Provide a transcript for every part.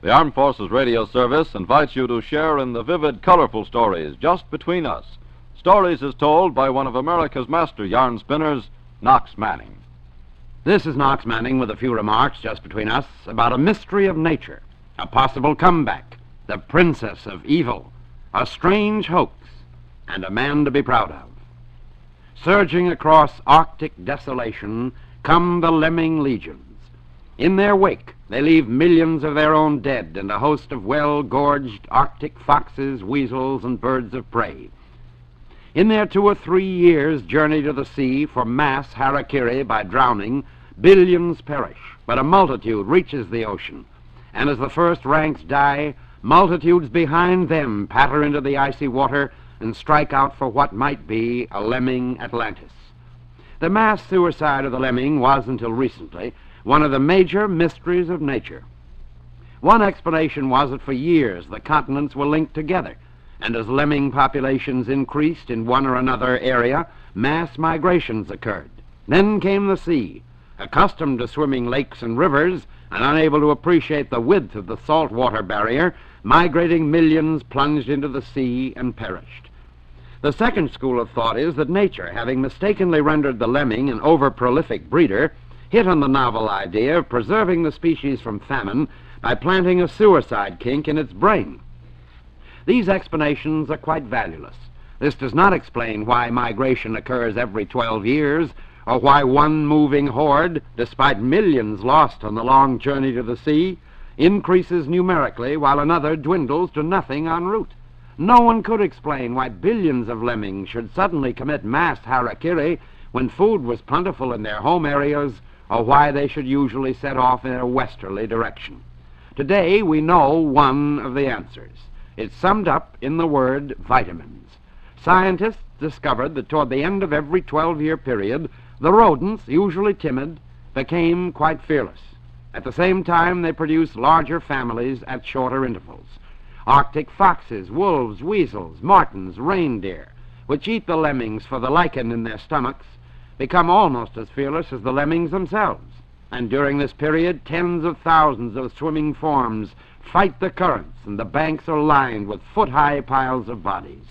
The Armed Forces Radio Service invites you to share in the vivid, colorful stories just between us. Stories as told by one of America's master yarn spinners, Knox Manning. This is Knox Manning with a few remarks just between us about a mystery of nature, a possible comeback, the princess of evil, a strange hoax, and a man to be proud of. Surging across Arctic desolation come the lemming legions. In their wake, they leave millions of their own dead and a host of well gorged Arctic foxes, weasels, and birds of prey. In their two or three years' journey to the sea for mass harakiri by drowning, billions perish, but a multitude reaches the ocean. And as the first ranks die, multitudes behind them patter into the icy water and strike out for what might be a lemming Atlantis. The mass suicide of the lemming was, until recently, one of the major mysteries of nature. One explanation was that for years the continents were linked together, and as lemming populations increased in one or another area, mass migrations occurred. Then came the sea. Accustomed to swimming lakes and rivers, and unable to appreciate the width of the saltwater barrier, migrating millions plunged into the sea and perished. The second school of thought is that nature, having mistakenly rendered the lemming an over prolific breeder, hit on the novel idea of preserving the species from famine by planting a suicide kink in its brain. These explanations are quite valueless. This does not explain why migration occurs every 12 years, or why one moving horde, despite millions lost on the long journey to the sea, increases numerically while another dwindles to nothing en route. No one could explain why billions of lemmings should suddenly commit mass harakiri when food was plentiful in their home areas, or why they should usually set off in a westerly direction. Today we know one of the answers. It's summed up in the word vitamins. Scientists discovered that toward the end of every 12 year period, the rodents, usually timid, became quite fearless. At the same time, they produced larger families at shorter intervals. Arctic foxes, wolves, weasels, martens, reindeer, which eat the lemmings for the lichen in their stomachs, become almost as fearless as the lemmings themselves. And during this period, tens of thousands of swimming forms fight the currents, and the banks are lined with foot high piles of bodies.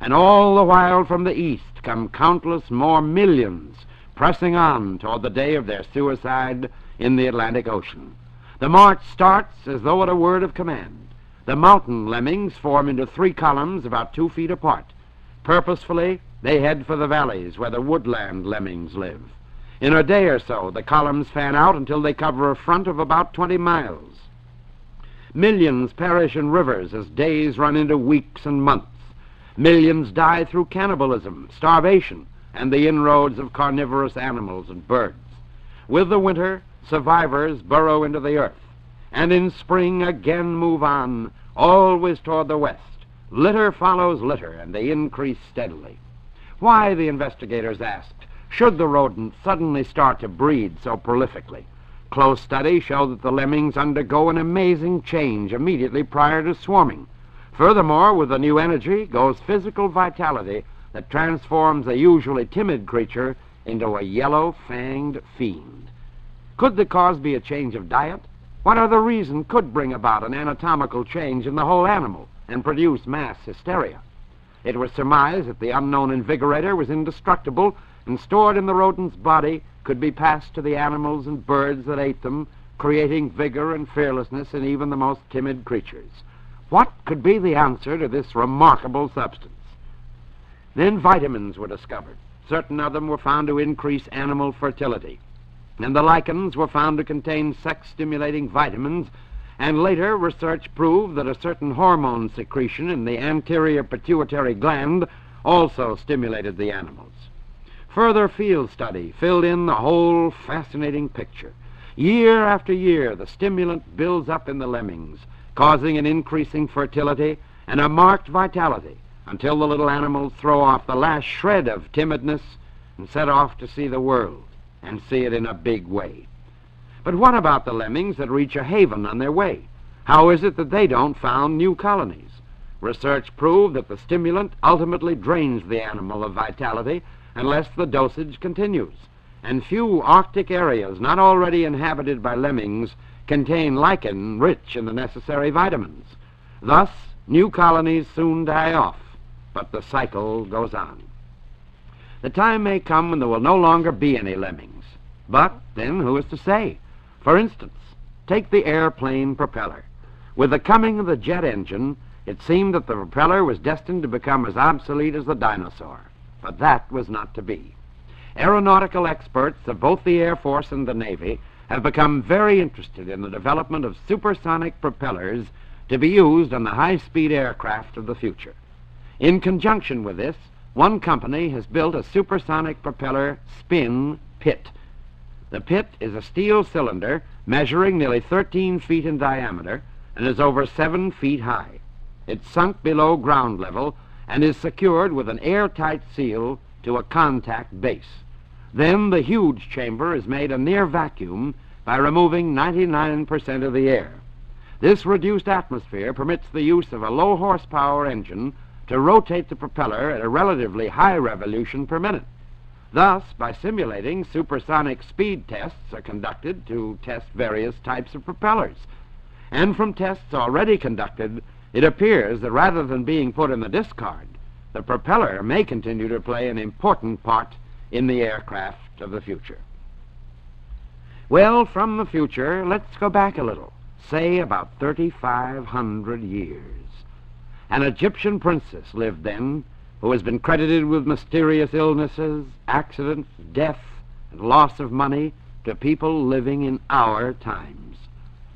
And all the while from the east come countless more millions pressing on toward the day of their suicide in the Atlantic Ocean. The march starts as though at a word of command. The mountain lemmings form into three columns about two feet apart. Purposefully, they head for the valleys where the woodland lemmings live. In a day or so, the columns fan out until they cover a front of about 20 miles. Millions perish in rivers as days run into weeks and months. Millions die through cannibalism, starvation, and the inroads of carnivorous animals and birds. With the winter, survivors burrow into the earth, and in spring again move on, always toward the west. Litter follows litter, and they increase steadily. Why, the investigators asked, should the rodents suddenly start to breed so prolifically? Close study show that the lemmings undergo an amazing change immediately prior to swarming. Furthermore, with the new energy goes physical vitality that transforms a usually timid creature into a yellow fanged fiend. Could the cause be a change of diet? What other reason could bring about an anatomical change in the whole animal and produce mass hysteria? It was surmised that the unknown invigorator was indestructible and stored in the rodent's body could be passed to the animals and birds that ate them, creating vigor and fearlessness in even the most timid creatures. What could be the answer to this remarkable substance? Then vitamins were discovered. Certain of them were found to increase animal fertility. And the lichens were found to contain sex stimulating vitamins. And later, research proved that a certain hormone secretion in the anterior pituitary gland also stimulated the animals. Further field study filled in the whole fascinating picture. Year after year, the stimulant builds up in the lemmings, causing an increasing fertility and a marked vitality until the little animals throw off the last shred of timidness and set off to see the world and see it in a big way. But what about the lemmings that reach a haven on their way? How is it that they don't found new colonies? Research proved that the stimulant ultimately drains the animal of vitality unless the dosage continues. And few Arctic areas not already inhabited by lemmings contain lichen rich in the necessary vitamins. Thus, new colonies soon die off, but the cycle goes on. The time may come when there will no longer be any lemmings. But then who is to say? For instance, take the airplane propeller. With the coming of the jet engine, it seemed that the propeller was destined to become as obsolete as the dinosaur. But that was not to be. Aeronautical experts of both the Air Force and the Navy have become very interested in the development of supersonic propellers to be used on the high-speed aircraft of the future. In conjunction with this, one company has built a supersonic propeller spin pit. The pit is a steel cylinder measuring nearly 13 feet in diameter and is over 7 feet high. It's sunk below ground level and is secured with an airtight seal to a contact base. Then the huge chamber is made a near vacuum by removing 99% of the air. This reduced atmosphere permits the use of a low horsepower engine to rotate the propeller at a relatively high revolution per minute. Thus, by simulating, supersonic speed tests are conducted to test various types of propellers. And from tests already conducted, it appears that rather than being put in the discard, the propeller may continue to play an important part in the aircraft of the future. Well, from the future, let's go back a little, say about 3,500 years. An Egyptian princess lived then who has been credited with mysterious illnesses, accidents, death, and loss of money to people living in our times.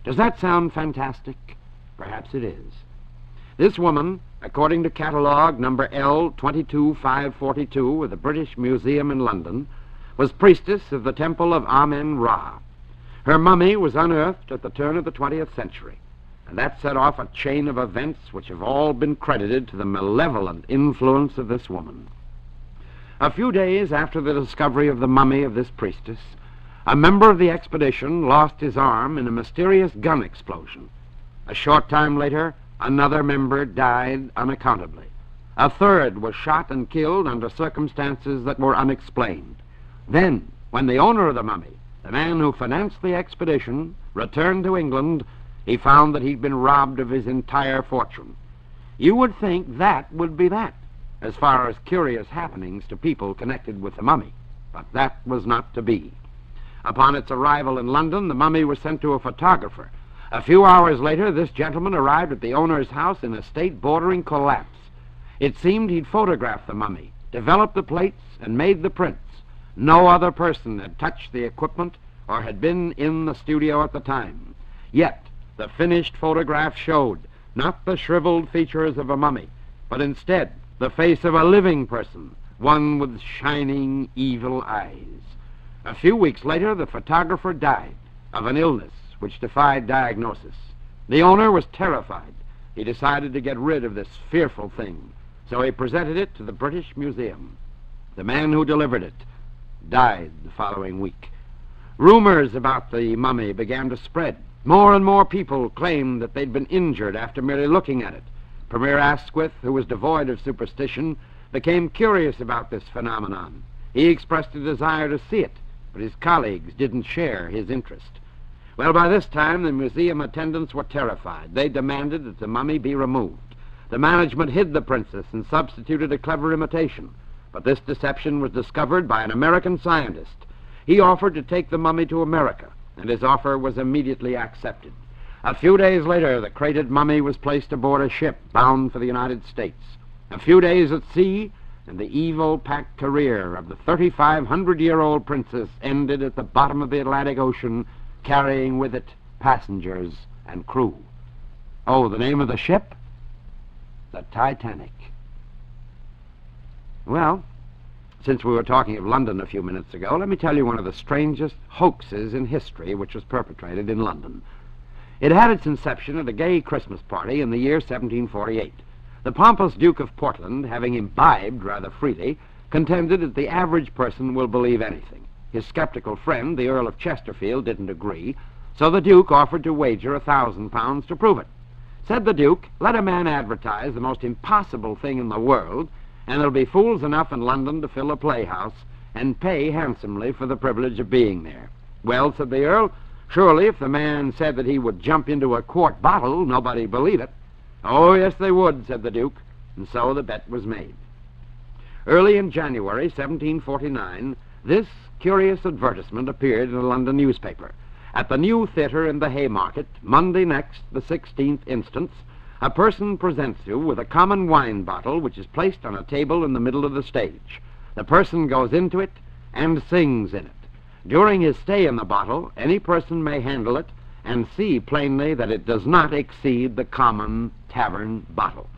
Does that sound fantastic? Perhaps it is. This woman, according to catalogue number L22542 of the British Museum in London, was priestess of the temple of Amen Ra. Her mummy was unearthed at the turn of the 20th century and that set off a chain of events which have all been credited to the malevolent influence of this woman. A few days after the discovery of the mummy of this priestess, a member of the expedition lost his arm in a mysterious gun explosion. A short time later, another member died unaccountably. A third was shot and killed under circumstances that were unexplained. Then, when the owner of the mummy, the man who financed the expedition, returned to England, he found that he'd been robbed of his entire fortune. You would think that would be that, as far as curious happenings to people connected with the mummy. But that was not to be. Upon its arrival in London, the mummy was sent to a photographer. A few hours later, this gentleman arrived at the owner's house in a state bordering collapse. It seemed he'd photographed the mummy, developed the plates, and made the prints. No other person had touched the equipment or had been in the studio at the time. Yet, the finished photograph showed not the shriveled features of a mummy, but instead the face of a living person, one with shining, evil eyes. A few weeks later, the photographer died of an illness which defied diagnosis. The owner was terrified. He decided to get rid of this fearful thing, so he presented it to the British Museum. The man who delivered it died the following week. Rumors about the mummy began to spread. More and more people claimed that they'd been injured after merely looking at it. Premier Asquith, who was devoid of superstition, became curious about this phenomenon. He expressed a desire to see it, but his colleagues didn't share his interest. Well, by this time, the museum attendants were terrified. They demanded that the mummy be removed. The management hid the princess and substituted a clever imitation. But this deception was discovered by an American scientist. He offered to take the mummy to America and his offer was immediately accepted. A few days later, the crated mummy was placed aboard a ship bound for the United States. A few days at sea, and the evil packed career of the 3,500 year old princess ended at the bottom of the Atlantic Ocean, carrying with it passengers and crew. Oh, the name of the ship? The Titanic. Well, since we were talking of London a few minutes ago, let me tell you one of the strangest hoaxes in history which was perpetrated in London. It had its inception at a gay Christmas party in the year 1748. The pompous Duke of Portland, having imbibed rather freely, contended that the average person will believe anything. His skeptical friend, the Earl of Chesterfield, didn't agree, so the Duke offered to wager a thousand pounds to prove it. Said the Duke, let a man advertise the most impossible thing in the world, and there'll be fools enough in London to fill a playhouse and pay handsomely for the privilege of being there. Well, said the Earl, Surely, if the man said that he would jump into a quart bottle, nobody'd believe it. Oh, yes, they would, said the Duke, and so the bet was made. Early in January 1749, this curious advertisement appeared in a London newspaper. At the new theatre in the Haymarket, Monday next, the 16th instance, a person presents you with a common wine bottle which is placed on a table in the middle of the stage. The person goes into it and sings in it. During his stay in the bottle, any person may handle it and see plainly that it does not exceed the common tavern bottle.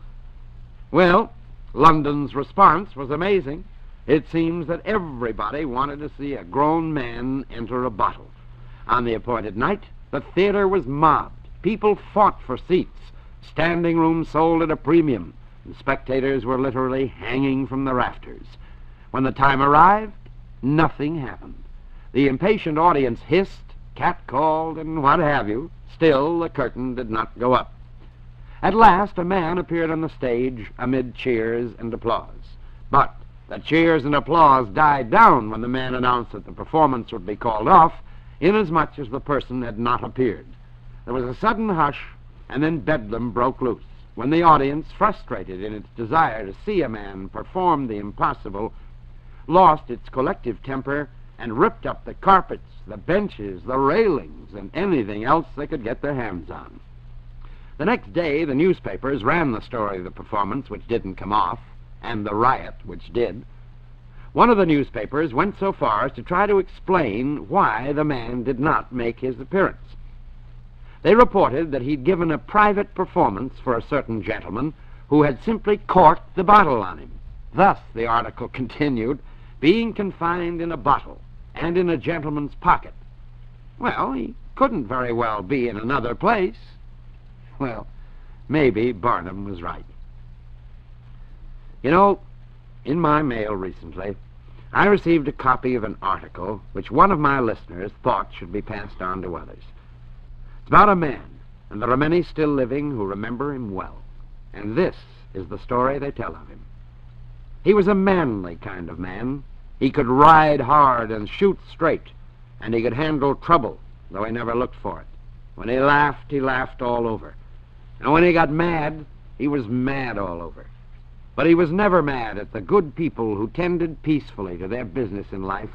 Well, London's response was amazing. It seems that everybody wanted to see a grown man enter a bottle. On the appointed night, the theater was mobbed. People fought for seats. Standing room sold at a premium, and spectators were literally hanging from the rafters. When the time arrived, nothing happened. The impatient audience hissed, catcalled, and what have you. Still, the curtain did not go up. At last, a man appeared on the stage amid cheers and applause. But the cheers and applause died down when the man announced that the performance would be called off, inasmuch as the person had not appeared. There was a sudden hush, and then bedlam broke loose, when the audience, frustrated in its desire to see a man perform the impossible, lost its collective temper and ripped up the carpets, the benches, the railings, and anything else they could get their hands on. The next day, the newspapers ran the story of the performance, which didn't come off, and the riot, which did. One of the newspapers went so far as to try to explain why the man did not make his appearance. They reported that he'd given a private performance for a certain gentleman who had simply corked the bottle on him. Thus, the article continued, being confined in a bottle and in a gentleman's pocket. Well, he couldn't very well be in another place. Well, maybe Barnum was right. You know, in my mail recently, I received a copy of an article which one of my listeners thought should be passed on to others. It's about a man, and there are many still living who remember him well. And this is the story they tell of him. He was a manly kind of man. He could ride hard and shoot straight, and he could handle trouble, though he never looked for it. When he laughed, he laughed all over. And when he got mad, he was mad all over. But he was never mad at the good people who tended peacefully to their business in life,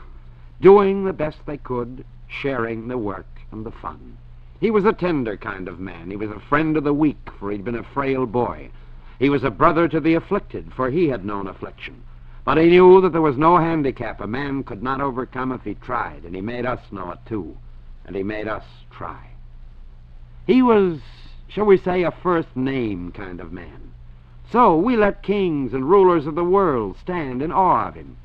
doing the best they could, sharing the work and the fun. He was a tender kind of man. He was a friend of the weak, for he'd been a frail boy. He was a brother to the afflicted, for he had known affliction. But he knew that there was no handicap a man could not overcome if he tried, and he made us know it too. And he made us try. He was, shall we say, a first name kind of man. So we let kings and rulers of the world stand in awe of him.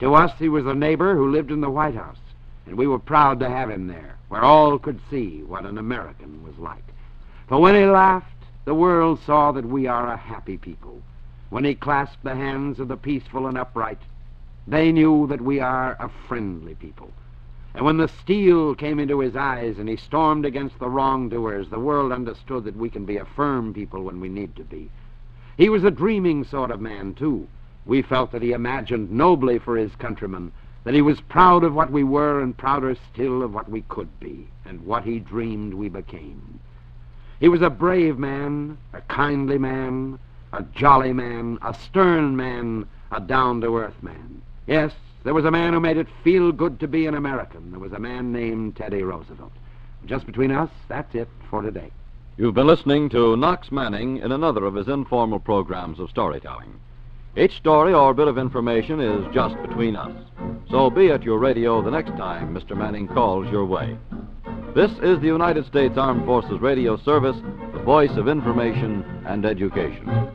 To us, he was a neighbor who lived in the White House, and we were proud to have him there where all could see what an American was like. For when he laughed, the world saw that we are a happy people. When he clasped the hands of the peaceful and upright, they knew that we are a friendly people. And when the steel came into his eyes and he stormed against the wrongdoers, the world understood that we can be a firm people when we need to be. He was a dreaming sort of man, too. We felt that he imagined nobly for his countrymen, that he was proud of what we were and prouder still of what we could be, and what he dreamed we became. He was a brave man, a kindly man, a jolly man, a stern man, a down-to-earth man. Yes, there was a man who made it feel good to be an American. There was a man named Teddy Roosevelt. Just between us, that's it for today. You've been listening to Knox Manning in another of his informal programs of storytelling. Each story or bit of information is just between us. So be at your radio the next time Mr. Manning calls your way. This is the United States Armed Forces Radio Service, the voice of information and education.